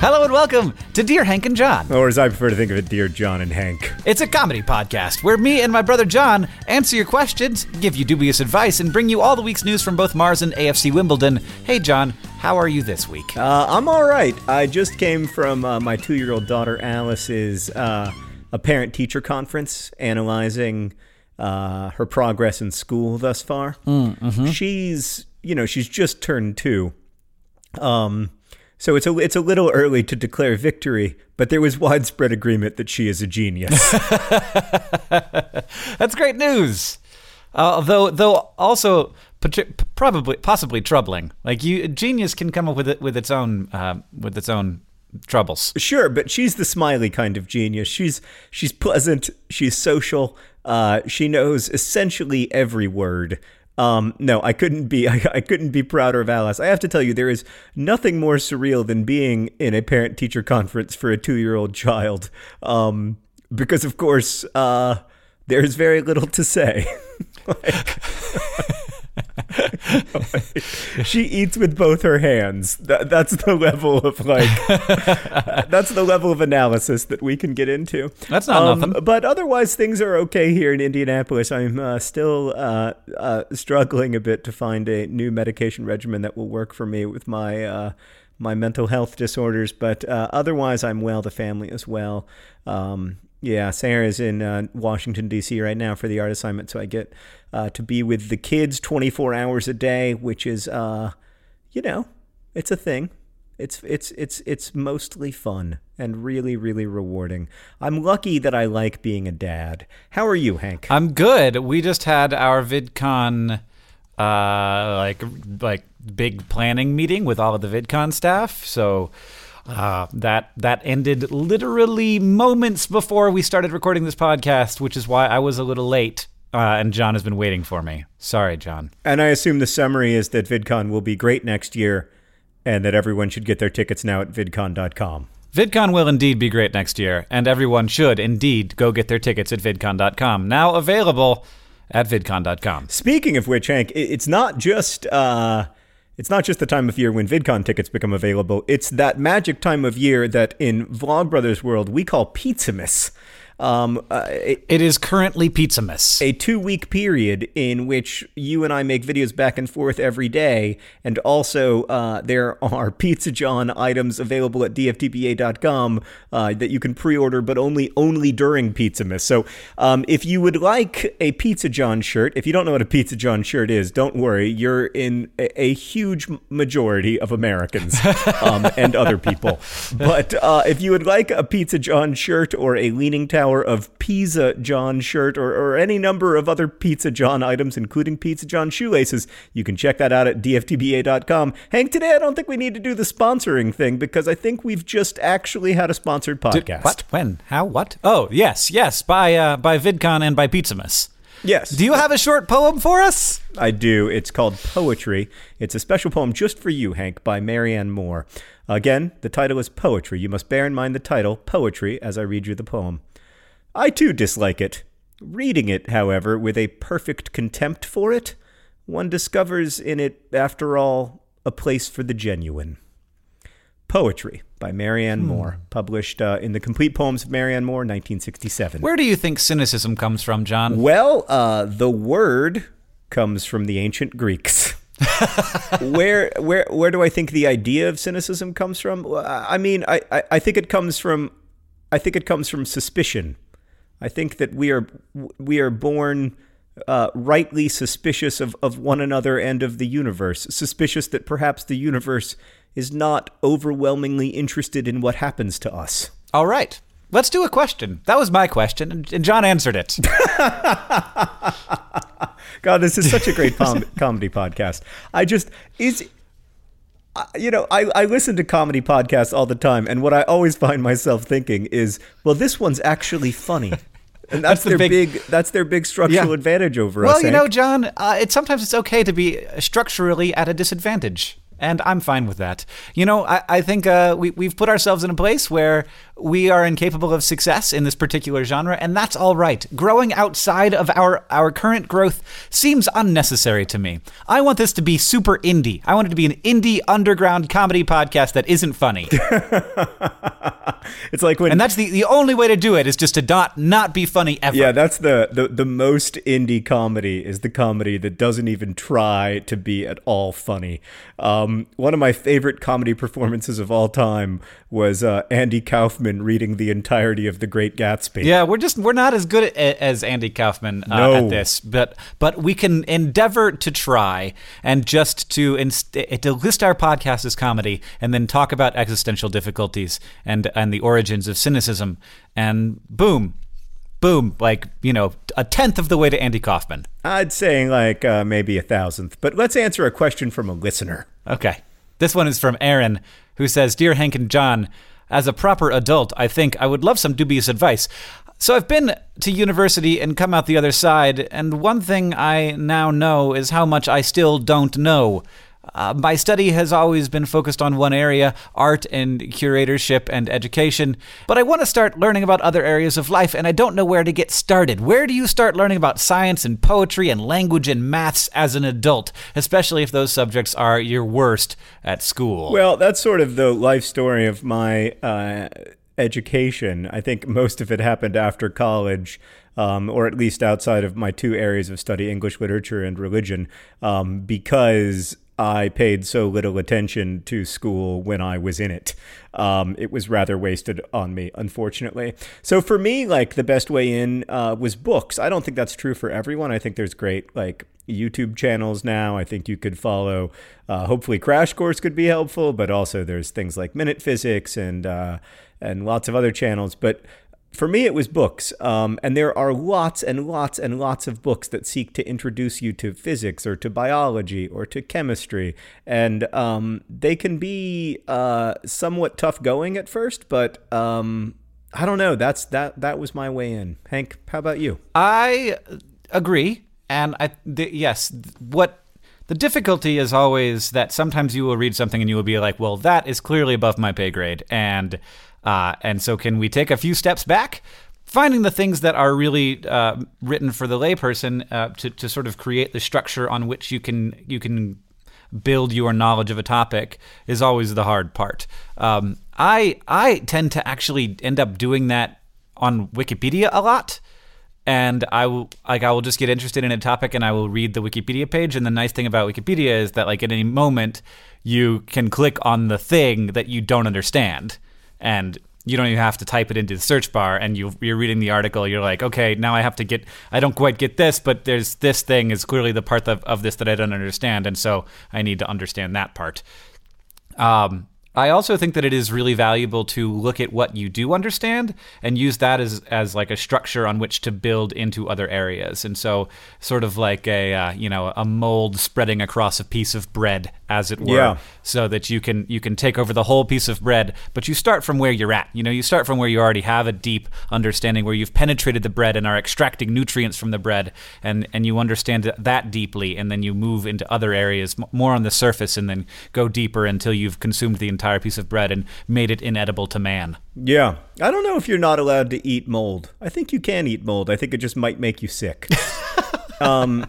Hello and welcome to Dear Hank and John. Or as I prefer to think of it, Dear John and Hank. It's a comedy podcast where me and my brother John answer your questions, give you dubious advice, and bring you all the week's news from both Mars and AFC Wimbledon. Hey, John, how are you this week? Uh, I'm all right. I just came from uh, my two year old daughter Alice's uh, a parent teacher conference analyzing uh, her progress in school thus far. She's, you know, she's just turned two. Um, so it's a it's a little early to declare victory, but there was widespread agreement that she is a genius. That's great news. Uh, though, though also probably possibly troubling. Like you, genius can come up with it with its own uh, with its own troubles. Sure, but she's the smiley kind of genius. She's she's pleasant. She's social. Uh, she knows essentially every word. Um, no, I couldn't be. I, I couldn't be prouder of Alice. I have to tell you, there is nothing more surreal than being in a parent-teacher conference for a two-year-old child. Um, because of course, uh, there's very little to say. she eats with both her hands. That, that's the level of like, that's the level of analysis that we can get into. That's not nothing. But otherwise, things are okay here in Indianapolis. I'm uh, still uh, uh, struggling a bit to find a new medication regimen that will work for me with my. Uh, my mental health disorders, but uh, otherwise I'm well. The family as well. Um, yeah, Sarah's in uh, Washington D.C. right now for the art assignment, so I get uh, to be with the kids 24 hours a day, which is, uh, you know, it's a thing. It's it's it's it's mostly fun and really really rewarding. I'm lucky that I like being a dad. How are you, Hank? I'm good. We just had our VidCon uh like like big planning meeting with all of the VidCon staff. So uh, that that ended literally moments before we started recording this podcast, which is why I was a little late. Uh, and John has been waiting for me. Sorry, John. And I assume the summary is that VidCon will be great next year, and that everyone should get their tickets now at vidcon.com. VidCon will indeed be great next year, and everyone should indeed go get their tickets at vidcon.com. Now available at vidcon.com. Speaking of which, Hank, it's not just uh, it's not just the time of year when VidCon tickets become available. It's that magic time of year that in Vlogbrothers world we call Pizzamas. Um, uh, it, It is currently Pizza Pizzamas. a two week period in which you and I make videos back and forth every day. And also, uh, there are Pizza John items available at dftba.com uh, that you can pre order, but only only during Pizza Pizzamas. So, um, if you would like a Pizza John shirt, if you don't know what a Pizza John shirt is, don't worry. You're in a, a huge majority of Americans um, and other people. But uh, if you would like a Pizza John shirt or a Leaning Tower of Pizza John shirt or, or any number of other Pizza John items, including Pizza John shoelaces, you can check that out at dftba.com. Hank, today I don't think we need to do the sponsoring thing because I think we've just actually had a sponsored podcast. What? When? How? What? Oh, yes, yes, by uh, by VidCon and by Pizzamas. Yes. Do you have a short poem for us? I do. It's called Poetry. It's a special poem just for you, Hank, by Marianne Moore. Again, the title is Poetry. You must bear in mind the title, Poetry, as I read you the poem. I too dislike it. Reading it, however, with a perfect contempt for it, one discovers in it, after all, a place for the genuine. Poetry by Marianne Moore, published uh, in the Complete Poems of Marianne Moore, 1967. Where do you think cynicism comes from, John? Well, uh, the word comes from the ancient Greeks. where where where do I think the idea of cynicism comes from? I mean, I, I, I think it comes from I think it comes from suspicion. I think that we are we are born uh, rightly suspicious of, of one another and of the universe, suspicious that perhaps the universe is not overwhelmingly interested in what happens to us. All right. Let's do a question. That was my question, and John answered it. God, this is such a great com- comedy podcast. I just is you know, I, I listen to comedy podcasts all the time, and what I always find myself thinking is, well, this one's actually funny. And that's, That's the their big- big, that's their big structural Yeah. advantage over well, us. Well, you know, John, uh, it sometimes it's okay to be structurally at a disadvantage. and I'm fine with that. You know, I, I think uh, we, we've put ourselves in a place where we are incapable of success in this particular genre, and that's all right. Growing outside of our, our current growth seems unnecessary to me. I want this to be super indie. I want it to be an indie underground comedy podcast that isn't funny. it's like when and that's the, the only way to do it is just to not not be funny ever. Yeah, that's the, the the most indie comedy is the comedy that doesn't even try to be at all funny. Um, one of my favorite comedy performances of all time was uh, Andy Kaufman reading the entirety of The Great Gatsby. Yeah, we're just we're not as good as Andy Kaufman uh, No. at this, but but we can endeavor to try and just to inst- to list our podcast as comedy and then talk about existential difficulties and and the origins of cynicism and boom, boom, like you know a tenth of the way to Andy Kaufman. I'd say like uh, maybe a thousandth. But let's answer a question from a listener. Okay. This one is from Aaron, who says Dear Hank and John, as a proper adult, I think I would love some dubious advice. So I've been to university and come out the other side, and one thing I now know is how much I still don't know. Uh, my study has always been focused on one area art and curatorship and education, but I want to start learning about other areas of life, and I don't know where to get started. Where do you start learning about science and poetry and language and maths as an adult, especially if those subjects are your worst at school? Well, that's sort of the life story of my uh, education. I think most of it happened after college. Um, or at least outside of my two areas of study, English literature and religion, um, because I paid so little attention to school when I was in it. Um, it was rather wasted on me, unfortunately. So for me, like the best way in uh, was books. I don't think that's true for everyone. I think there's great like YouTube channels now. I think you could follow. Uh, hopefully, Crash Course could be helpful, but also there's things like Minute Physics and uh, and lots of other channels. But for me, it was books. Um, and there are lots and lots and lots of books that seek to introduce you to physics or to biology or to chemistry. And um, they can be uh, somewhat tough going at first, but um, I don't know. That's that. That was my way in. Hank, how about you? I agree, and I yes, what the difficulty is always that sometimes you will read something and you will be like, well, that is clearly above my pay grade, and uh, and so can we take a few steps back? Finding the things that are really uh, written for the layperson uh, to to sort of create the structure on which you can you can build your knowledge of a topic is always the hard part. Um, I I tend to actually end up doing that on Wikipedia a lot and I will like I will just get interested in a topic and I will read the Wikipedia page. And the nice thing about Wikipedia is that like at any moment you can click on the thing that you don't understand, and you don't even have to type it into the search bar. And you you're reading the article. You're like, okay, now I have to get. I don't quite get this, but there's this thing is clearly the part of, of this that I don't understand, and so I need to understand that part. Um, I also think that it is really valuable to look at what you do understand and use that as as like a structure on which to build into other areas. And so, sort of like a uh, you know a mold spreading across a piece of bread, as it were, Yeah. so that you can you can take over the whole piece of bread. But you start from where you're at. You know, you start from where you already have a deep understanding, where you've penetrated the bread and are extracting nutrients from the bread, and and you understand that deeply, and then you move into other areas m- more on the surface, and then go deeper until you've consumed the entire piece of bread and made it inedible to man. Yeah. I don't know if you're not allowed to eat mold. I think you can eat mold. I think it just might make you sick. um,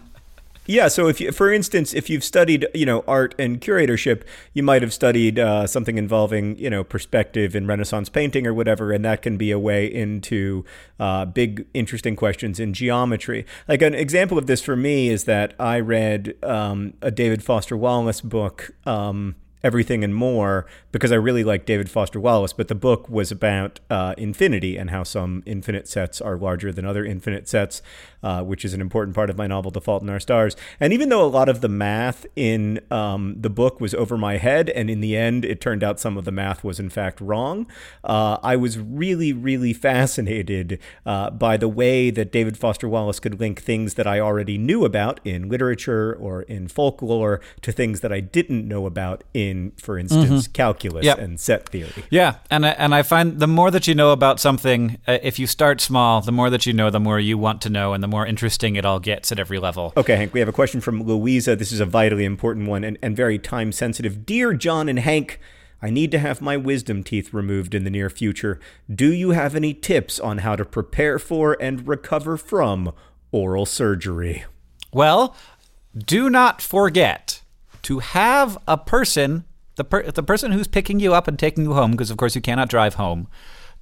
yeah. So if you, for instance, if you've studied, you know, art and curatorship, you might have studied uh, something involving, you know, perspective in Renaissance painting or whatever, and that can be a way into uh, big, interesting questions in geometry. Like an example of this for me is that I read um, a David Foster Wallace book. Um, Everything and More because I really like David Foster Wallace, but the book was about uh, infinity and how some infinite sets are larger than other infinite sets, uh, which is an important part of my novel, The Fault in Our Stars. And even though a lot of the math in um, the book was over my head, and in the end it turned out some of the math was in fact wrong, uh, I was really, really fascinated uh, by the way that David Foster Wallace could link things that I already knew about in literature or in folklore to things that I didn't know about in for instance, calculus Yep. and set theory. Yeah, and I, and I find the more that you know about something, uh, if you start small, the more that you know, the more you want to know, and the more interesting it all gets at every level. Okay, Hank, we have a question from Louisa. This is a vitally important one and, and very time sensitive. Dear John and Hank, I need to have my wisdom teeth removed in the near future. Do you have any tips on how to prepare for and recover from oral surgery? Well, do not forget to have a person, the per- the person who's picking you up and taking you home, because of course you cannot drive home,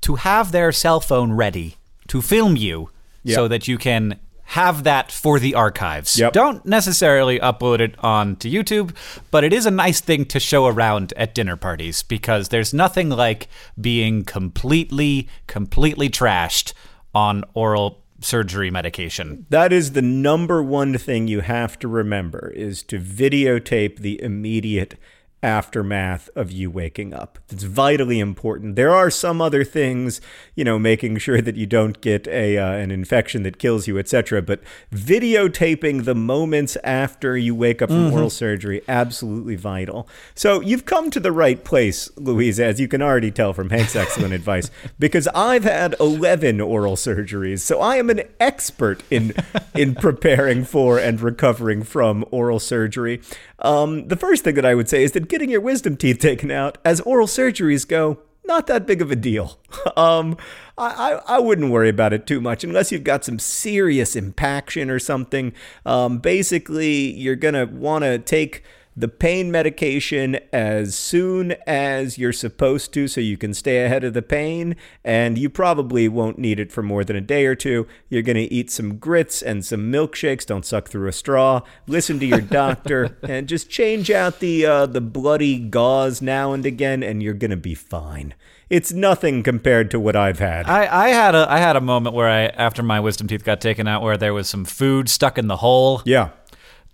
to have their cell phone ready to film you, so that you can have that for the archives. Yep. Don't necessarily upload it onto YouTube, but it is a nice thing to show around at dinner parties because there's nothing like being completely, completely trashed on oral surgery medication. That is the number one thing you have to remember is to videotape the immediate aftermath of you waking up. It's vitally important. There are some other things, you know, making sure that you don't get a uh, an infection that kills you, etc. But videotaping the moments after you wake up from oral surgery absolutely vital. So you've come to the right place, Louise, as you can already tell from Hank's excellent advice, because I've had eleven oral surgeries, so I am an expert in in preparing for and recovering from oral surgery. Um, the first thing that I would say is that getting your wisdom teeth taken out, as oral surgeries go, not that big of a deal. Um, I, I, I wouldn't worry about it too much unless you've got some serious impaction or something. Um, basically, you're going to want to take the pain medication as soon as you're supposed to so you can stay ahead of the pain and you probably won't need it for more than a day or two you're going to eat some grits and some milkshakes don't suck through a straw listen to your doctor and just change out the uh, the bloody gauze now and again and you're going to be fine it's nothing compared to what I've had. I, I had a I had a moment where I after my wisdom teeth got taken out where there was some food stuck in the hole. yeah.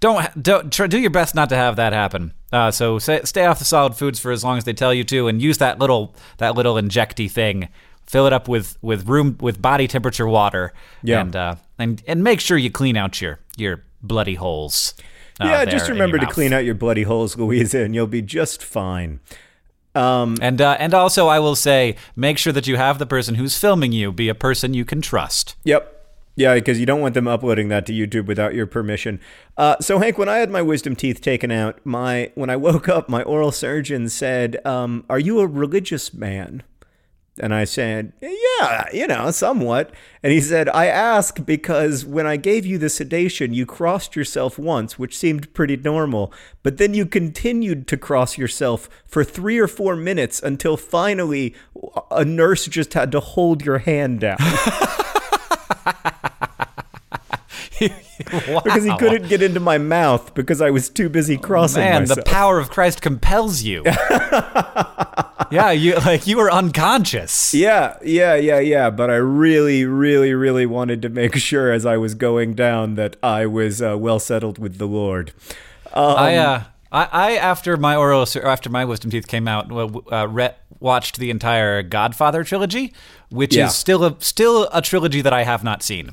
Don't don't try, do your best not to have that happen. Uh, so say, stay off the solid foods for as long as they tell you to, and use that little that little injecty thing. Fill it up with with room with body temperature water. Yeah. and uh, and and make sure you clean out your your bloody holes. uh, Yeah, just remember to mouth. clean out your bloody holes, Louisa, and you'll be just fine. And uh, and also, I will say, make sure that you have the person who's filming you be a person you can trust. Yep. Yeah, because you don't want them uploading that to YouTube without your permission. Uh, so, Hank, when I had my wisdom teeth taken out, my when I woke up, my oral surgeon said, um, "Are you a religious man?" And I said, "Yeah, you know, somewhat." And he said, "I ask because when I gave you the sedation, you crossed yourself once, which seemed pretty normal, but then you continued to cross yourself for three or four minutes until finally a nurse just had to hold your hand down." because he couldn't get into my mouth because I was too busy crossing Man, myself. the power of Christ compels you. yeah, you like you were unconscious. yeah, yeah, yeah, yeah. But I really, really, really wanted to make sure as I was going down that I was uh, well settled with the Lord. I uh, I, I after my oral after my wisdom teeth came out, uh, re- watched the entire Godfather trilogy, which Yeah. is still a still a trilogy that I have not seen,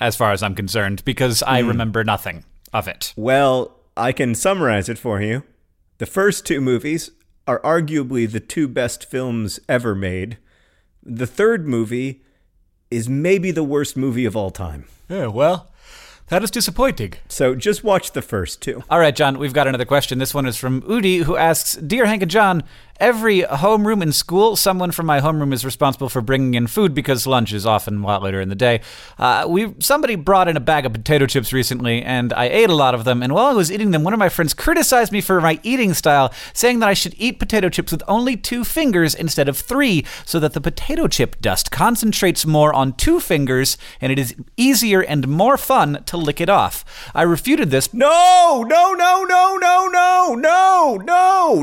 as far as I'm concerned, because I Hmm. remember nothing of it. Well, I can summarize it for you. The first two movies are arguably the two best films ever made. The third movie is maybe the worst movie of all time. Yeah, well, that is disappointing. So just watch the first two. All right, John, we've got another question. This one is from Udi, who asks Dear Hank and John, every homeroom in school, someone from my homeroom is responsible for bringing in food because lunch is often a lot later in the day. Uh, we Somebody brought in a bag of potato chips recently, and I ate a lot of them. And while I was eating them, one of my friends criticized me for my eating style, saying that I should eat potato chips with only two fingers instead of three, so that the potato chip dust concentrates more on two fingers, and it is easier and more fun to lick it off. I refuted this No, no, no, no, no, no, no, no, no,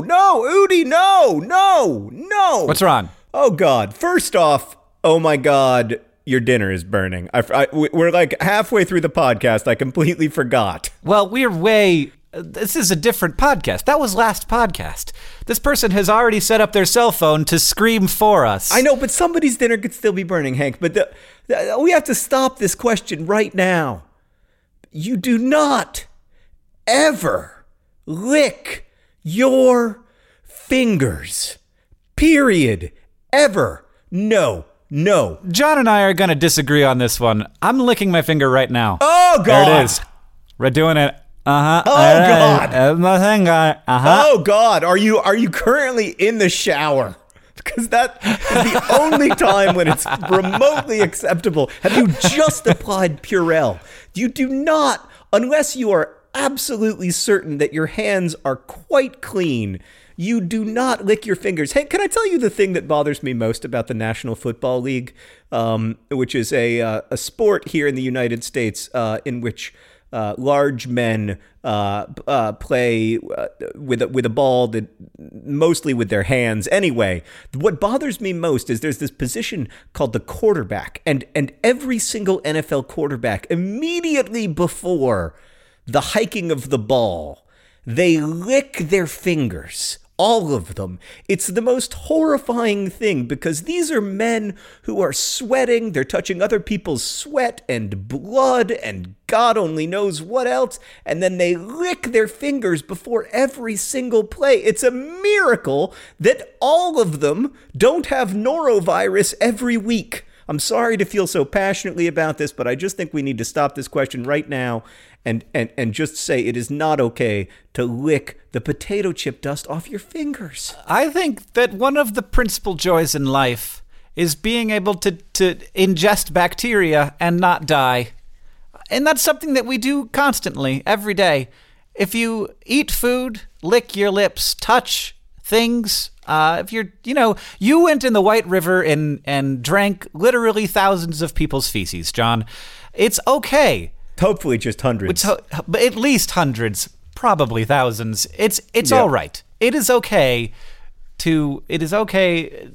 no, no, no. What's wrong? Oh God! First off, oh my God, your dinner is burning. I, I- we're like halfway through the podcast. I completely forgot. Well, we're way. This is a different podcast. That was last podcast. This person has already set up their cell phone to scream for us. I know, but somebody's dinner could still be burning, Hank. But the, the- we have to stop this question right now. You do not ever lick your fingers. Period. Ever. No. No. John and I are going to disagree on this one. I'm licking my finger right now. Oh, God. there it is. We're doing it. Uh huh. Oh, God. Uh, my finger. Uh huh. Oh God, are you are you currently in the shower? Because that is the only time when it's remotely acceptable. Have you just applied Purell? You do not, unless you are absolutely certain that your hands are quite clean. You do not lick your fingers. Hey, can I tell you the thing that bothers me most about the National Football League, um, which is a uh, a sport here in the United States uh, in which uh, large men uh, uh, play uh, with a, with a ball that mostly with their hands. Anyway, what bothers me most is there's this position called the quarterback, and and every single NFL quarterback immediately before the hiking of the ball, they lick their fingers. All of them. It's the most horrifying thing because these are men who are sweating. They're touching other people's sweat and blood and God only knows what else. And then they lick their fingers before every single play. It's a miracle that all of them don't have norovirus every week. I'm sorry to feel so passionately about this, but I just think we need to stop this question right now and, and, and just say it is not okay to lick the potato chip dust off your fingers. I think that one of the principal joys in life is being able to, to ingest bacteria and not die. And that's something that we do constantly, every day. If you eat food, lick your lips, touch things, uh, if you're, you know, you went in the White River and, and drank literally thousands of people's feces, John. It's okay. Hopefully, just hundreds. But at least hundreds, probably thousands. It's it's Yeah. all right. It is okay to it is okay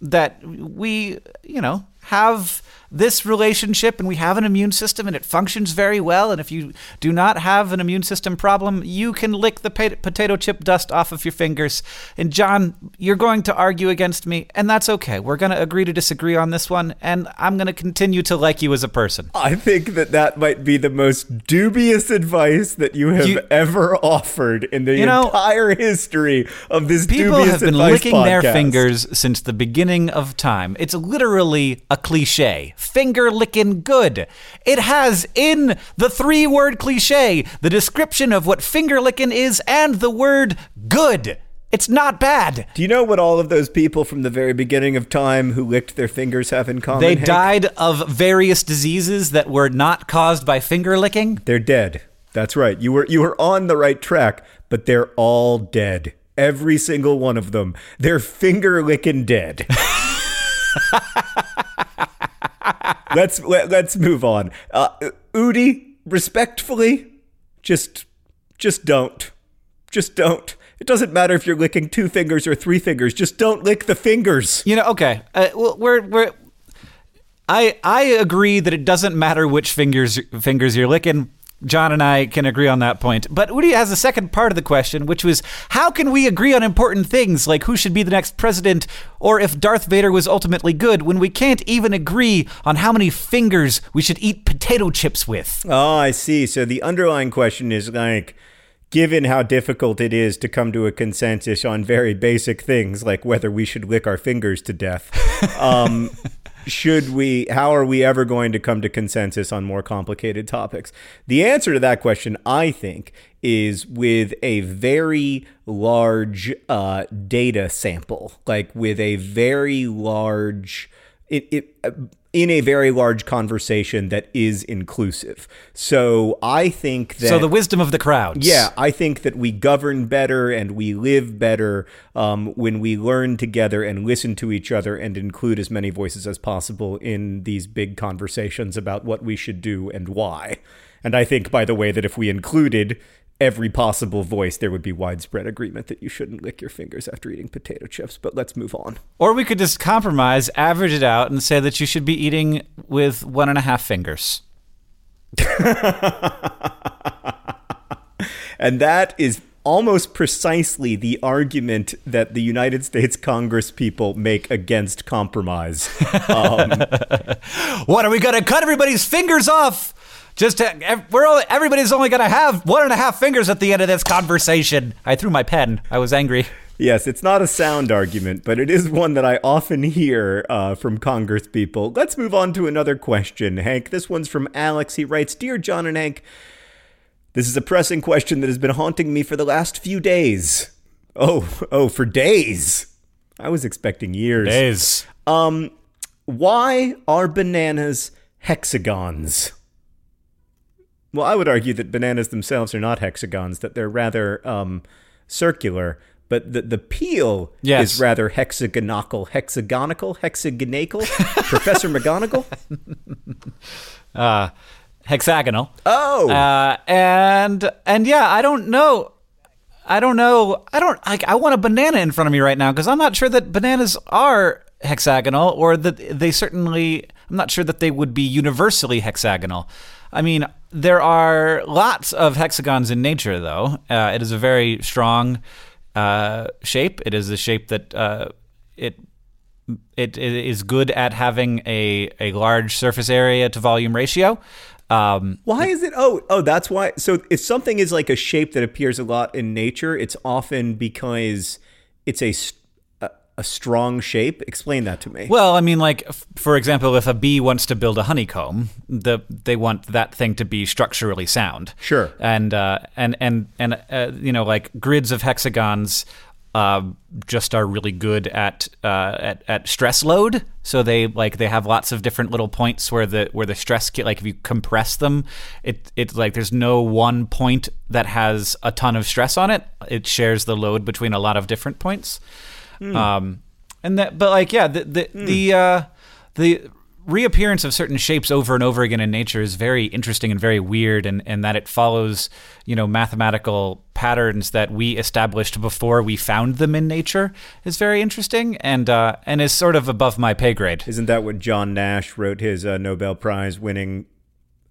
that we, you know, have this relationship and we have an immune system and it functions very well and if you do not have an immune system problem, you can lick the potato chip dust off of your fingers. And John, you're going to argue against me and that's okay. We're going to agree to disagree on this one and I'm going to continue to like you as a person. I think that that might be the most dubious advice that you have You- ever offered in the You know, entire history of this People dubious have been advice licking their fingers since the beginning of time. It's literally a cliche. Finger licking good. It has in the three word cliche the description of what finger licking is and the word good. It's not bad. Do you know what all of those people from the very beginning of time who licked their fingers have in common? They Hank? died of various diseases that were not caused by finger licking. They're dead. That's right. You were you were on the right track, but they're all dead. Every single one of them. They're finger licking dead. let's let, let's move on. Uh, Udi, respectfully, just just don't. Just don't. It doesn't matter if you're licking two fingers or three fingers. Just don't lick the fingers. You know, okay. Uh, we're we're. I I agree that it doesn't matter which fingers fingers you're licking. John and I can agree on that point. But Udi has a second part of the question, which was how can we agree on important things like who should be the next president or if Darth Vader was ultimately good when we can't even agree on how many fingers we should eat potato chips with? Oh, I see. So the underlying question is like, given how difficult it is to come to a consensus on very basic things like whether we should lick our fingers to death, um, should we, how are we ever going to come to consensus on more complicated topics? The answer to that question, I think, is with a very large uh, data sample, like with a very large it, it uh, in a very large conversation that is inclusive. So I think that So the wisdom of the crowds. yeah, I think that we govern better and we live better um, when we learn together and listen to each other and include as many voices as possible in these big conversations about what we should do and why. And I think, by the way, that if we included every possible voice, there would be widespread agreement that you shouldn't lick your fingers after eating potato chips. But let's move on. Or we could just compromise, average it out, and say that you should be eating with one and a half fingers. And that is almost precisely the argument that the United States Congress people make against compromise. Um, What are we gonna cut everybody's fingers off? Just to, we're only, everybody's only gonna have one and a half fingers at the end of this conversation. I threw my pen. I was angry. Yes, it's not a sound argument, but it is one that I often hear uh, from Congress people. Let's move on to another question, Hank. This one's from Alex. He writes Dear John and Hank, this is a pressing question that has been haunting me for the last few days. Oh, oh, for days. I was expecting years. Days. Um, why are bananas hexagons? Well, I would argue that bananas themselves are not hexagons, that they're rather um, circular, but the, the peel Yes. is rather hexagonal, hexagonical, hexagonal. Professor McGonagall? Uh, hexagonal. Oh! Uh, and and yeah, I don't know. I don't know. I don't like. I want a banana in front of me right now because I'm not sure that bananas are hexagonal, or that they certainly. I'm not sure that they would be universally hexagonal. I mean, there are lots of hexagons in nature, though. Uh, it is a very strong uh, shape. It is a shape that uh, it it, it is good at having a, a large surface area to volume ratio. Um, Why is it? Oh, oh, that's why. So if something is like a shape that appears a lot in nature, it's often because it's a a, strong shape. Explain that to me. well, I mean, like f- for example, if a bee wants to build a honeycomb, the they want that thing to be structurally sound. Sure. And uh, and and and uh, you know, like grids of hexagons. Uh, just are really good at, uh, at at stress load. So they like they have lots of different little points where the where the stress like if you compress them, it it's like there's no one point that has a ton of stress on it. It shares the load between a lot of different points. Um, and that, but like, yeah, the the the uh, the reappearance of certain shapes over and over again in nature is very interesting and very weird, and and that it follows you know mathematical patterns that we established before we found them in nature is very interesting and uh, and is sort of above my pay grade. Isn't that what John Nash wrote his uh, Nobel Prize winning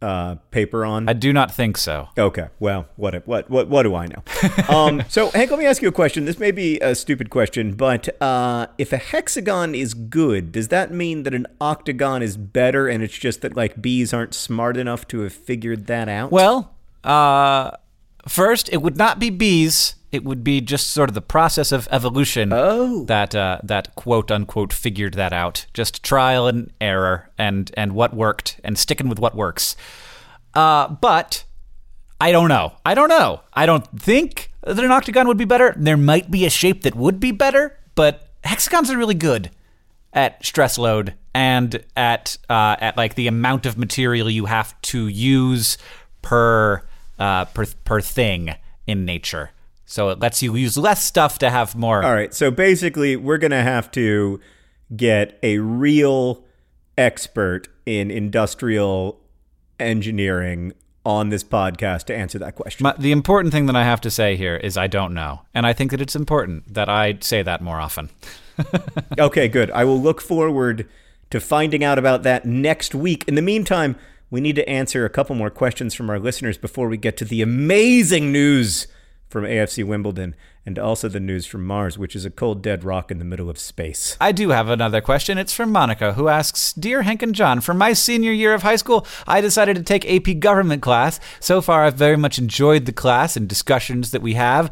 uh, paper on? I do not think so. Okay, well, what what what what do I know? um, so Hank, let me ask you a question. This may be a stupid question, but uh, if a hexagon is good, does that mean that an octagon is better, and it's just that like bees aren't smart enough to have figured that out? Well, uh, first, it would not be bees. It would be just sort of the process of evolution Oh. that uh, that quote unquote figured that out. Just trial and error, and and what worked, and sticking with what works. Uh, but I don't know. I don't know. I don't think that an octagon would be better. There might be a shape that would be better, but hexagons are really good at stress load and at uh, at like the amount of material you have to use per uh, per per thing in nature. So it lets you use less stuff to have more. All right, so basically, we're gonna have to get a real expert in industrial engineering on this podcast to answer that question. My, the important thing that I have to say here is I don't know, and I think that it's important that I say that more often. Okay, good. I will look forward to finding out about that next week. In the meantime, we need to answer a couple more questions from our listeners before we get to the amazing news from AFC Wimbledon and also the news from Mars, which is a cold, dead rock in the middle of space. I do have another question. It's from Monica, who asks Dear Hank and John, for my senior year of high school, I decided to take AP government class. So far, I've very much enjoyed the class and discussions that we have.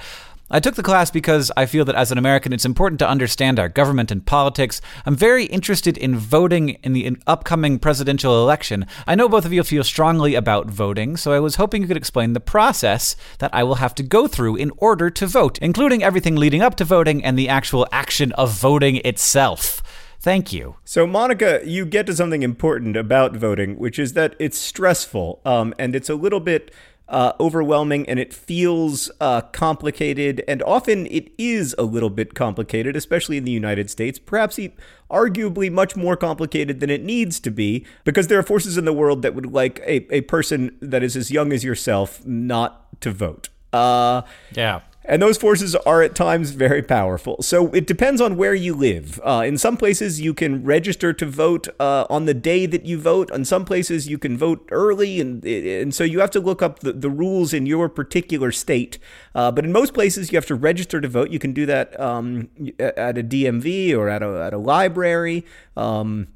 I took the class because I feel that as an American, it's important to understand our government and politics. I'm very interested in voting in the upcoming presidential election. I know both of you feel strongly about voting, so I was hoping you could explain the process that I will have to go through in order to vote, including everything leading up to voting and the actual action of voting itself. Thank you. So, Monica, you get to something important about voting, which is that it's stressful um, and it's a little bit uh, overwhelming and it feels uh, complicated. And often it is a little bit complicated, especially in the United States, perhaps arguably much more complicated than it needs to be, because there are forces in the world that would like a, a person that is as young as yourself not to vote. Uh, Yeah. And those forces are at times very powerful. So it depends on where you live. Uh, in some places, you can register to vote uh, on the day that you vote. In some places, you can vote early, and and so you have to look up the, the rules in your particular state. Uh, but in most places, you have to register to vote. You can do that um, at a DMV or at a at a library. Um,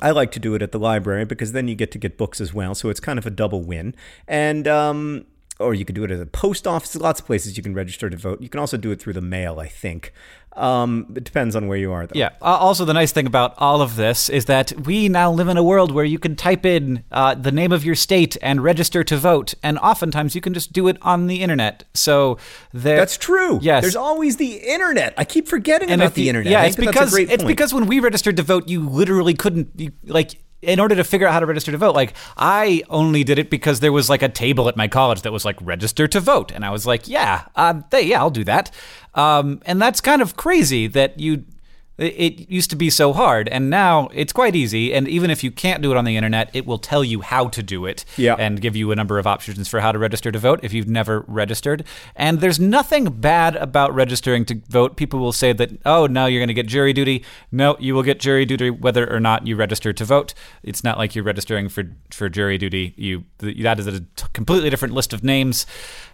I like to do it at the library because then you get to get books as well. So it's kind of a double win. And, um, or you could do it at a post office. Lots of places you can register to vote. You can also do it through the mail, I think. Um, it depends on where you are, though. Yeah. Uh, also, the nice thing about all of this is that we now live in a world where you can type in uh, the name of your state and register to vote, and oftentimes you can just do it on the internet. So there. That's true. Yes. There's always the internet. I keep forgetting and about if the internet. Yeah, it's think that's a because it's because when we registered to vote, you literally couldn't you, like. In order to figure out how to register to vote, like I only did it because there was like a table at my college that was like register to vote, and I was like, yeah, uh, they, yeah, I'll do that. Um, and that's kind of crazy that you it used to be so hard, and now it's quite easy. And even if you can't do it on the internet, it will tell you how to do it Yeah. and give you a number of options for how to register to vote if you've never registered. And there's nothing bad about registering to vote. People will say that, oh, now you're going to get jury duty. No, you will get jury duty whether or not you register to vote. It's not like you're registering for, for jury duty. You That is a completely different list of names.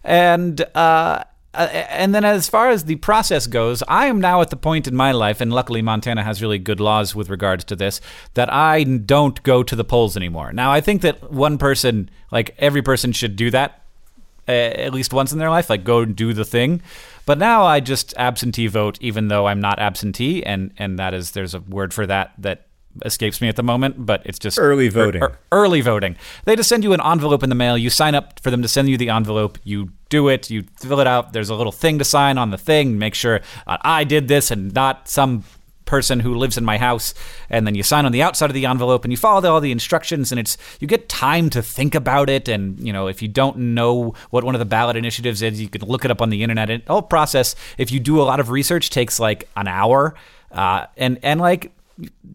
And, uh, uh, and then as far as the process goes, I am now at the point in my life, and luckily Montana has really good laws with regards to this, that I don't go to the polls anymore. Now, I think that one person, like every person, should do that uh, at least once in their life, like go do the thing. But now I just absentee vote, even though I'm not absentee, and and that is there's a word for that that escapes me at the moment, but it's just Early voting. er- early voting. They just send you an envelope in the mail. You sign up for them to send you the envelope. You do it. You fill it out. There's a little thing to sign on the thing. Make sure uh, I did this and not some person who lives in my house. And then you sign on the outside of the envelope and you follow all the instructions. And it's you get time to think about it. And you know if you don't know what one of the ballot initiatives is, you can look it up on the internet. And the whole process, if you do a lot of research, takes like an hour. Uh, and and like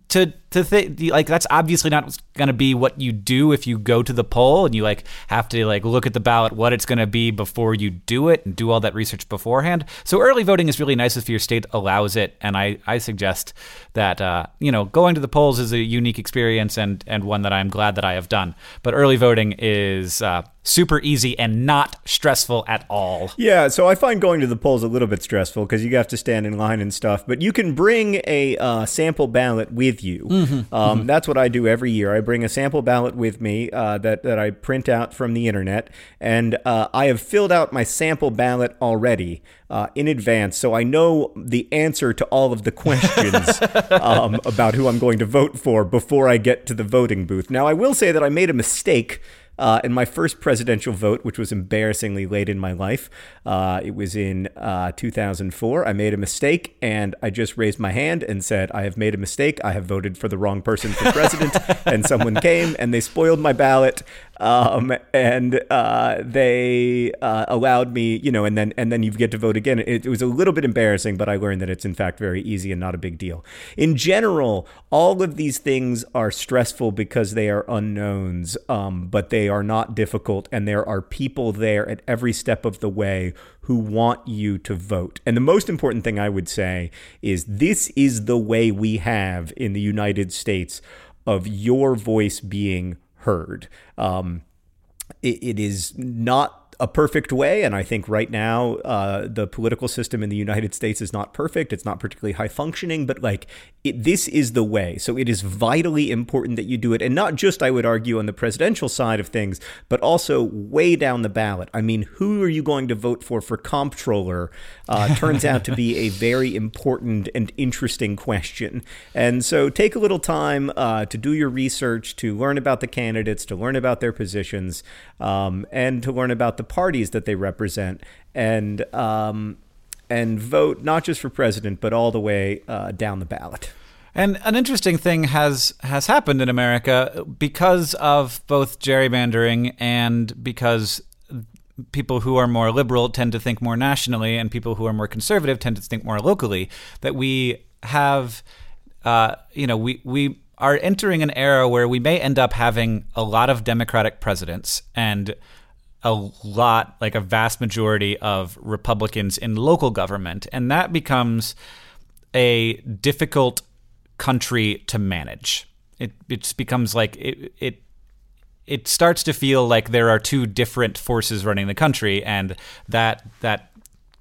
to to think like that's obviously not going to be what you do if you go to the poll and you like have to like look at the ballot what it's going to be before you do it and do all that research beforehand so early voting is really nice if your state allows it and i i suggest that uh, you know going to the polls is a unique experience and and one that i'm glad that i have done but early voting is uh, super easy and not stressful at all Yeah, so I find going to the polls a little bit stressful because you have to stand in line and stuff. But you can bring a uh, sample ballot with you. Um, That's what I do every year. I bring a sample ballot with me uh, that that I print out from the internet, and uh, I have filled out my sample ballot already uh, in advance, so I know the answer to all of the questions um, about who I'm going to vote for before I get to the voting booth. Now, I will say that I made a mistake. Uh, in my first presidential vote, which was embarrassingly late in my life, uh, it was in uh, 2004. I made a mistake and I just raised my hand and said, I have made a mistake. I have voted for the wrong person for president. and someone came and they spoiled my ballot. Um, and uh, they uh, allowed me, you know, and then and then you get to vote again. It, it was a little bit embarrassing, but I learned that it's in fact very easy and not a big deal. In general, all of these things are stressful because they are unknowns, um, but they are not difficult, and there are people there at every step of the way who want you to vote. And the most important thing I would say is this is the way we have in the United States of your voice being heard. Um, it, it is not a perfect way, and I think right now uh, the political system in the United States is not perfect. It's not particularly high functioning, but like it, this is the way. So it is vitally important that you do it, and not just I would argue on the presidential side of things, but also way down the ballot. I mean, who are you going to vote for for comptroller? Uh, turns out to be a very important and interesting question, and so take a little time uh, to do your research, to learn about the candidates, to learn about their positions, um, and to learn about the parties that they represent, and um, and vote not just for president, but all the way uh, down the ballot. And an interesting thing has has happened in America because of both gerrymandering and because people who are more liberal tend to think more nationally, and people who are more conservative tend to think more locally. That we have, uh, you know, we we are entering an era where we may end up having a lot of Democratic presidents and a lot, like a vast majority of Republicans in local government, and that becomes a difficult country to manage. It it becomes like it it it starts to feel like there are two different forces running the country, and that that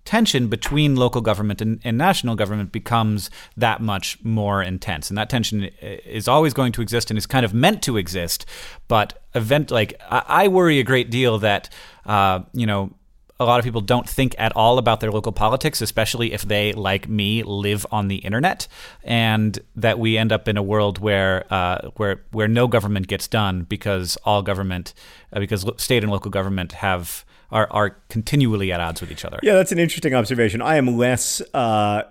tension between local government and, and, national government becomes that much more intense. And that tension uh, is always going to exist and is kind of meant to exist. But event like I, I worry a great deal that uh, you know a lot of people don't think at all about their local politics, especially if they, like me, live on the internet, and that we end up in a world where uh, where where no government gets done because all government, uh, because state and local government have are are continually at odds with each other. Yeah, that's an interesting observation. I am less uh,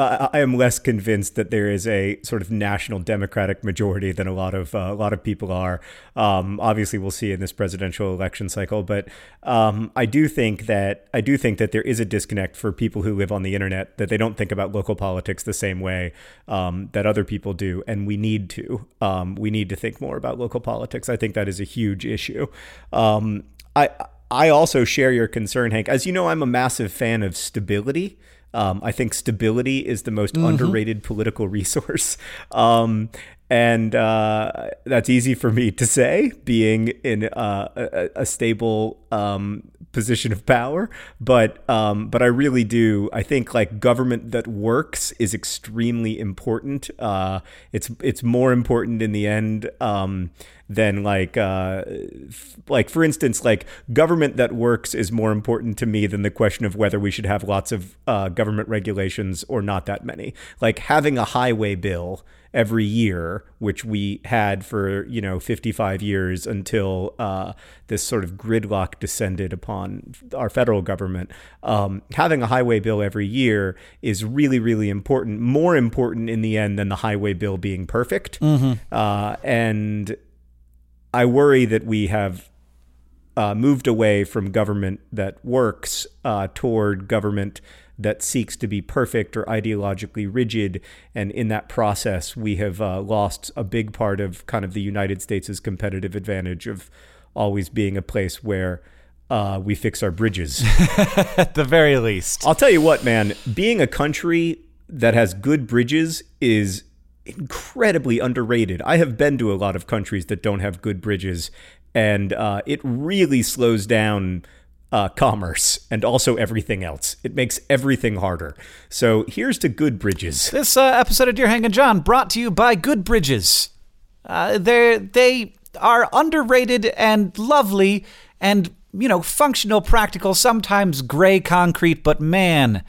uh, I am less convinced that there is a sort of national Democratic majority than a lot of uh, a lot of people are. Um, obviously, we'll see in this presidential election cycle, but um, I do think that I do think that there is a disconnect for people who live on the internet that they don't think about local politics the same way um, that other people do, and we need to. Um, we need to think more about local politics. I think that is a huge issue. Um, I I also share your concern, Hank. As you know, I'm a massive fan of stability. Um, I think stability is the most mm-hmm. underrated political resource. Um, and uh, that's easy for me to say, being in uh, a, a, stable um, position of power. But um, but I really do. I think like government that works is extremely important. Uh, it's it's more important in the end um, than like uh, f- like for instance like government that works is more important to me than the question of whether we should have lots of uh, government regulations or not that many. Like having a highway bill every year, which we had for you know 55 years until uh, this sort of gridlock descended upon our federal government. Um, having a highway bill every year is really, really important. More important in the end than the highway bill being perfect. Mm-hmm. Uh, and I worry that we have uh, moved away from government that works uh, toward government that seeks to be perfect or ideologically rigid. And in that process, we have uh, lost a big part of kind of the United States' competitive advantage of always being a place where uh, we fix our bridges. At the very least. I'll tell you what, man, being a country that has good bridges is incredibly underrated. I have been to a lot of countries that don't have good bridges, and uh, it really slows down uh, commerce and also everything else. It makes everything harder. So here's to Good Bridges. This uh, episode of Dear Hank and John brought to you by Good Bridges. Uh, they they are underrated and lovely and you know functional, practical, sometimes gray concrete, but man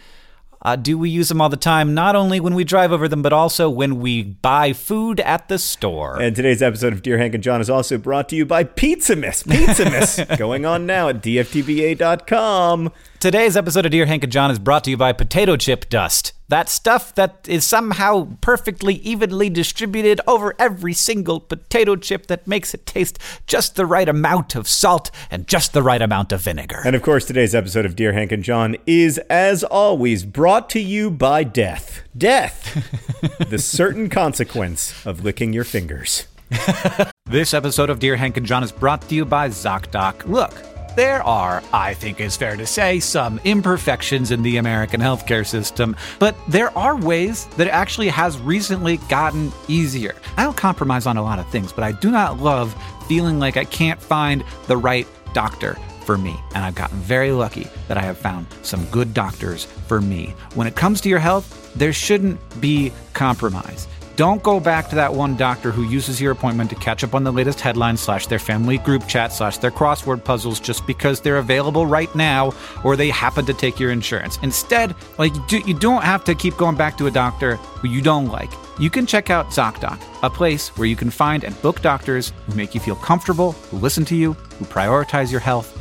uh, do we use them all the time? Not only when we drive over them, but also when we buy food at the store. And today's episode of Dear Hank and John is also brought to you by Pizzamas. Pizzamas going on now at dftba.com. Today's episode of Dear Hank and John is brought to you by Potato Chip Dust. That stuff that is somehow perfectly evenly distributed over every single potato chip that makes it taste just the right amount of salt and just the right amount of vinegar. And of course, today's episode of Dear Hank and John is, as always, brought to you by death. Death! the certain consequence of licking your fingers. this episode of Dear Hank and John is brought to you by ZocDoc. Look, there are, I think it's fair to say, some imperfections in the American healthcare system, but there are ways that it actually has recently gotten easier. I don't compromise on a lot of things, but I do not love feeling like I can't find the right doctor for me. And I've gotten very lucky that I have found some good doctors for me. When it comes to your health, there shouldn't be compromise. Don't go back to that one doctor who uses your appointment to catch up on the latest headlines slash their family group chat slash their crossword puzzles just because they're available right now or they happen to take your insurance. Instead, like you don't have to keep going back to a doctor who you don't like. You can check out ZocDoc, a place where you can find and book doctors who make you feel comfortable, who listen to you, who prioritize your health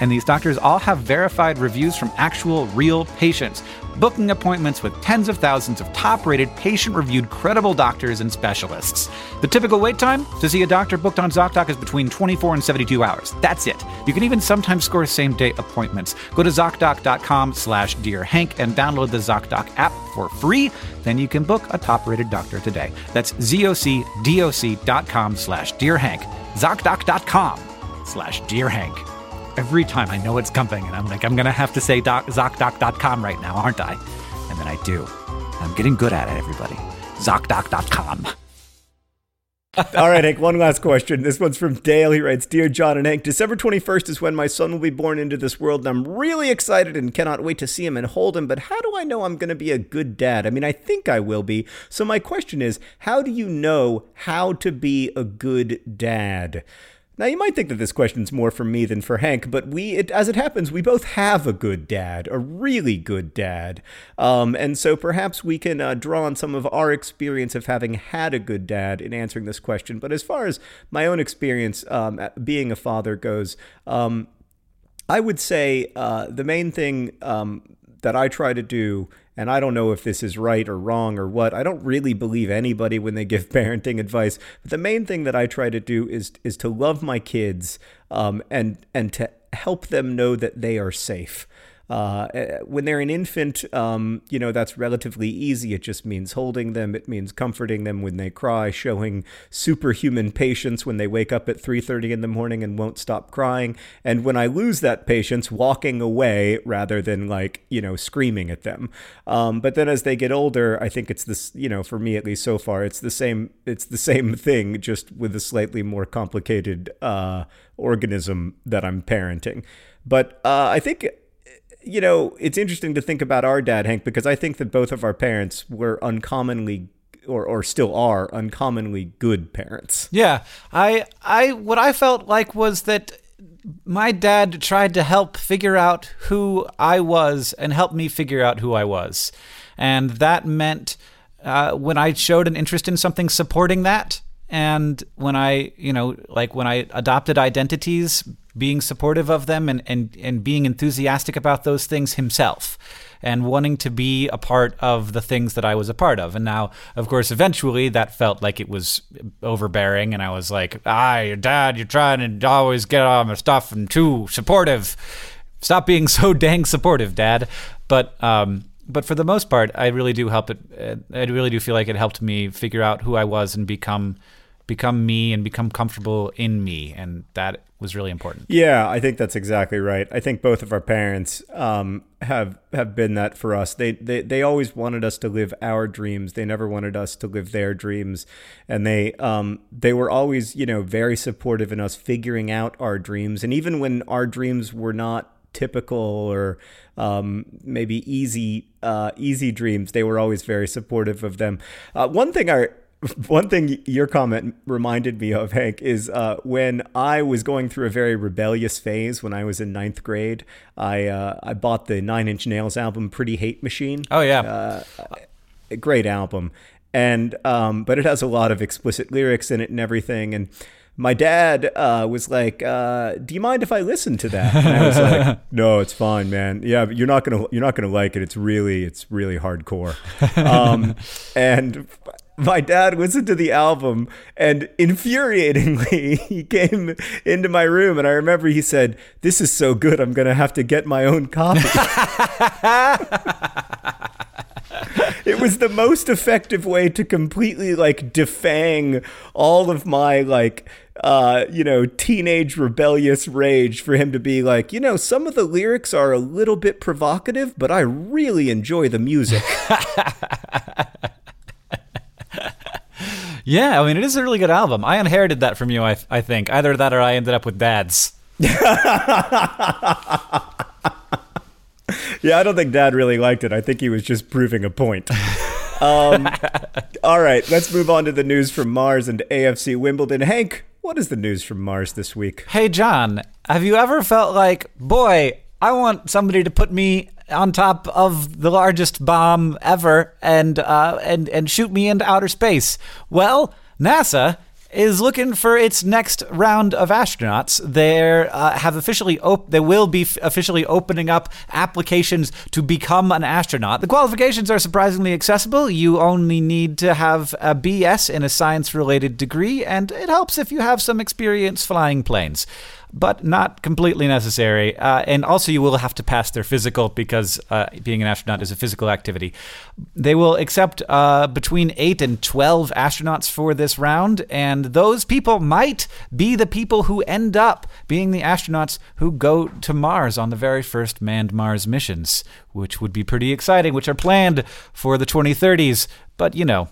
And these doctors all have verified reviews from actual, real patients booking appointments with tens of thousands of top rated, patient reviewed, credible doctors and specialists. The typical wait time to see a doctor booked on ZocDoc is between 24 and 72 hours. That's it. You can even sometimes score same day appointments. Go to ZocDoc.com slash Dear Hank and download the ZocDoc app for free. Then you can book a top rated doctor today. That's ZocDoc.com slash Dear Hank. ZocDoc.com slash Dear Hank every time I know it's coming, and I'm like, I'm gonna have to say doc, ZocDoc.com right now, aren't I? And then I do. I'm getting good at it, everybody. ZocDoc.com. All right, Hank, one last question. This one's from Dale. He writes Dear John and Hank, December 21st is when my son will be born into this world, and I'm really excited and cannot wait to see him and hold him. But how do I know I'm going to be a good dad? I mean, I think I will be. So, my question is how do you know how to be a good dad? Now, you might think that this question's more for me than for Hank, but we, it, as it happens, we both have a good dad, a really good dad. Um, and so perhaps we can uh, draw on some of our experience of having had a good dad in answering this question. But as far as my own experience um, being a father goes, um, I would say uh, the main thing um, that I try to do and I don't know if this is right or wrong or what. I don't really believe anybody when they give parenting advice. But the main thing that I try to do is is to love my kids um, and and to help them know that they are safe. Uh, eh, when they're an infant, um, you know, that's relatively easy. It just means holding them. It means comforting them when they cry, showing superhuman patience when they wake up at 3.30 in the morning and won't stop crying. And when I lose that patience, walking away rather than like, you know, screaming at them. Um, but then as they get older, I think it's this, you know, for me at least so far, it's the same, it's the same thing, just with a slightly more complicated uh, organism that I'm parenting. But uh, I think you know, it's interesting to think about our dad, Hank, because I think that both of our parents were uncommonly or, or still are uncommonly good parents. Yeah. I I what I felt like was that my dad tried to help figure out who I was and help me figure out who I was. And that meant uh, when I showed an interest in something, supporting that. And when I, you know, like when I adopted identities, being supportive of them and, and, and being enthusiastic about those things himself and wanting to be a part of the things that I was a part of. And now, of course, eventually that felt like it was overbearing. And I was like, ah, your dad, you're trying to always get all my stuff and too supportive. Stop being so dang supportive, dad. But, um, but for the most part, I really do help it. Uh, I really do feel like it helped me figure out who I was and become become me and become comfortable in me and that was really important. Yeah i think that's exactly right. I think both of our parents um, have have been that for us. They, they they always wanted us to live our dreams. They never wanted us to live their dreams. And they um they were always you know very supportive in us figuring out our dreams. And even when our dreams were not typical or um, maybe easy uh, easy dreams they were always very supportive of them. Uh, one thing i one thing your comment reminded me of, Hank, is uh, when I was going through a very rebellious phase when I was in ninth grade. I uh, I bought the Nine Inch Nails album "Pretty Hate Machine." Oh yeah, uh, a great album, and um, but it has a lot of explicit lyrics in it and everything, and my dad uh, was like, uh, "Do you mind if I listen to that?" And I was like, "No, it's fine, man. Yeah, but you're not gonna you're not gonna like it. It's really it's really hardcore." Um, and my dad listened to the album and infuriatingly he came into my room and I remember he said, "This is so good. I'm going to have to get my own copy." it was the most effective way to completely like defang all of my like uh, you know, teenage rebellious rage for him to be like, you know, some of the lyrics are a little bit provocative, but I really enjoy the music. Yeah, I mean, it is a really good album. I inherited that from you, I, I think. Either that or I ended up with dads. yeah, I don't think dad really liked it. I think he was just proving a point. Um, all right, let's move on to the news from Mars and AFC Wimbledon. Hank, what is the news from Mars this week? Hey, John, have you ever felt like, boy, I want somebody to put me on top of the largest bomb ever and uh, and and shoot me into outer space. Well, NASA is looking for its next round of astronauts. They uh, have officially op- they will be f- officially opening up applications to become an astronaut. The qualifications are surprisingly accessible. You only need to have a BS in a science related degree, and it helps if you have some experience flying planes but not completely necessary. Uh, and also, you will have to pass their physical because uh, being an astronaut is a physical activity. They will accept uh, between 8 and 12 astronauts for this round, and those people might be the people who end up being the astronauts who go to Mars on the very first manned Mars missions, which would be pretty exciting, which are planned for the 2030s. But, you know,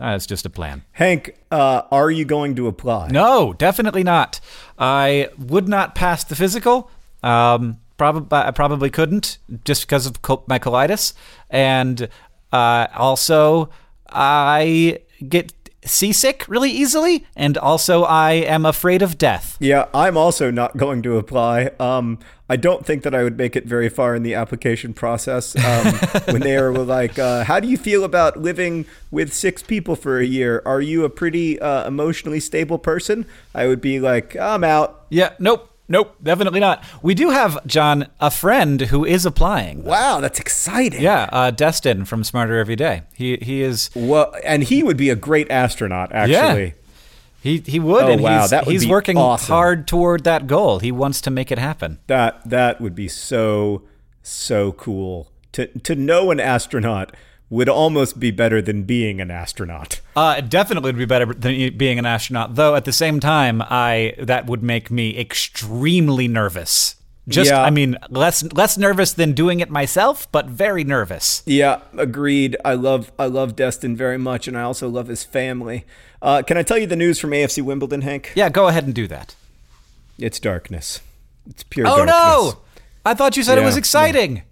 uh, it's just a plan. Hank, uh, are you going to apply? No, definitely not. I would not pass the physical. Um, probably, I probably couldn't just because of my colitis, and uh, also I get seasick really easily, and also I am afraid of death. Yeah, I'm also not going to apply. Um, I don't think that I would make it very far in the application process. Um, when they were like, uh, "How do you feel about living with six people for a year? Are you a pretty uh, emotionally stable person?" I would be like, "I'm out." Yeah, nope. Nope, definitely not. We do have John, a friend who is applying. Wow, that's exciting. Yeah, uh, Destin from Smarter Every Day. He he is. Well, and he would be a great astronaut. Actually, Yeah. He he would, Oh, and wow, he's, that would he's working awesome. hard toward that goal. He wants to make it happen. that that would be so so cool. To to know an astronaut would almost be better than being an astronaut. Uh, it definitely would be better than being an astronaut, though. At the same time, I that would make me extremely nervous. Just, Yeah. I mean, less less nervous than doing it myself, but very nervous. Yeah, agreed. I love I love Destin very much, and I also love his family. Uh, can I tell you the news from AFC Wimbledon, Hank? Yeah, go ahead and do that. It's darkness. It's pure Oh darkness. no! I thought you said it Yeah, was yeah. exciting.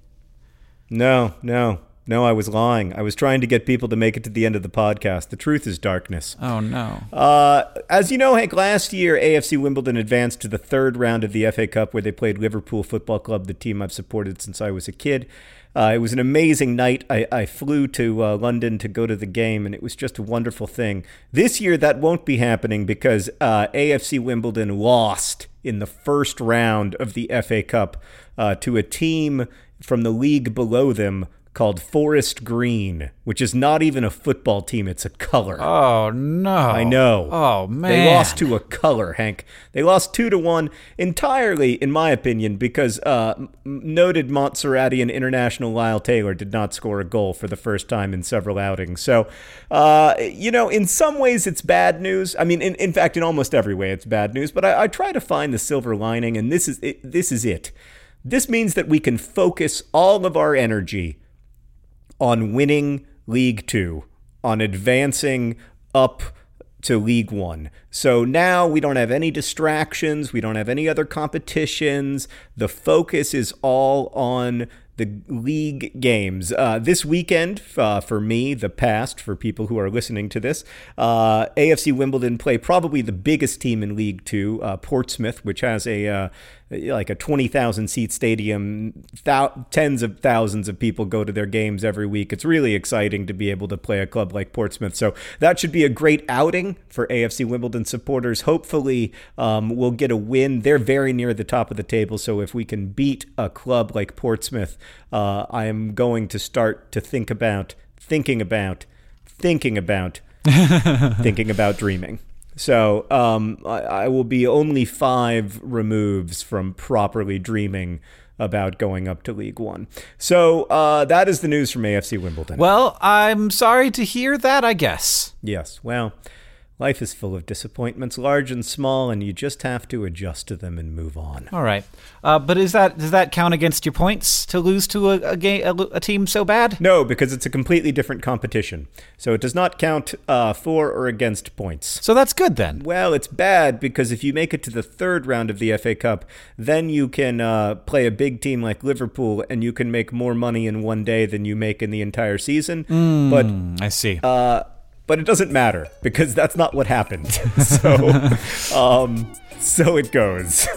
No, no, no, I was lying. I was trying to get people to make it to the end of the podcast. The truth is darkness. Oh no! Uh, as you know, Hank, last year AFC Wimbledon advanced to the third round of the FA Cup where they played Liverpool Football Club, the team I've supported since I was a kid. Uh, it was an amazing night. I, I flew to uh, London to go to the game, and it was just a wonderful thing. This year, that won't be happening because uh, AFC Wimbledon lost in the first round of the FA Cup uh, to a team from the league below them called Forest Green, which is not even a football team, it's a color. Oh no! I know. Oh man! They lost to a color, Hank. They lost two to one entirely, in my opinion, because uh, noted Montserratian international Lyle Taylor did not score a goal for the first time in several outings. So, uh, you know, in some ways it's bad news. I mean, in, in fact, in almost every way it's bad news. But I, I try to find the silver lining, and this is it, this is it. This means that we can focus all of our energy on winning League Two, on advancing up to League One. So now we don't have any distractions, we don't have any other competitions. The focus is all on the league games. Uh, this weekend, uh, for me, the past, for people who are listening to this, uh, AFC Wimbledon play probably the biggest team in League Two, uh, Portsmouth, which has a uh, like a 20,000 seat stadium. Thou- tens of thousands of people go to their games every week. It's really exciting to be able to play a club like Portsmouth. So that should be a great outing for AFC Wimbledon supporters. Hopefully, um, we'll get a win. They're very near the top of the table. So if we can beat a club like Portsmouth, uh, I am going to start to think about, thinking about, thinking about, thinking about dreaming. So um, I, I will be only five removes from properly dreaming about going up to League One. So uh, that is the news from AFC Wimbledon. Well, I'm sorry to hear that. I guess. yes, well, life is full of disappointments, large and small, and you just have to adjust to them and move on. All right, uh, but is that does that count against your points to lose to a a, game, a, a team so bad? No, because it's a completely different competition. So it does not count uh, for or against points. So that's good then. Well, it's bad because if you make it to the third round of the FA Cup, then you can uh, play a big team like Liverpool and you can make more money in one day than you make in the entire season. But I see. But it doesn't matter because that's not what happened. so, um, so it goes.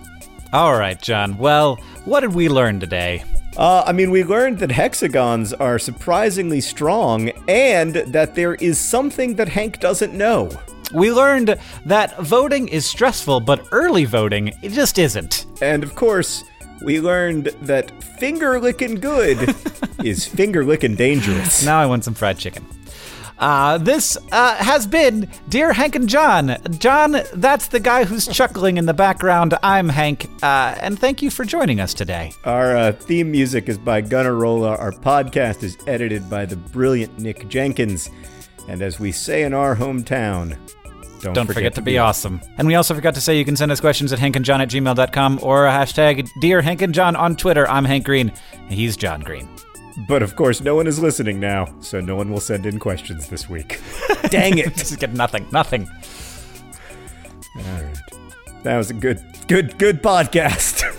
All right, John. Well, what did we learn today? Uh, I mean, we learned that hexagons are surprisingly strong and that there is something that Hank doesn't know. We learned that voting is stressful, but early voting it just isn't. And of course, we learned that finger licking good is finger licking dangerous. Now I want some fried chicken. Uh, this uh, has been Dear Hank and John. John, that's the guy who's chuckling in the background. I'm Hank, uh, and thank you for joining us today. Our uh, theme music is by Gunnarolla. Our podcast is edited by the brilliant Nick Jenkins. And as we say in our hometown, don't, Don't forget, to be awesome. And we also forgot to say you can send us questions at hankandjohn at gmail.com or hashtag Dear Hank and John on Twitter. I'm Hank Green. He's John Green. But of course, no one is listening now, so no one will send in questions this week. Dang it! Just get nothing. Nothing. All right. That was a good, good, good podcast.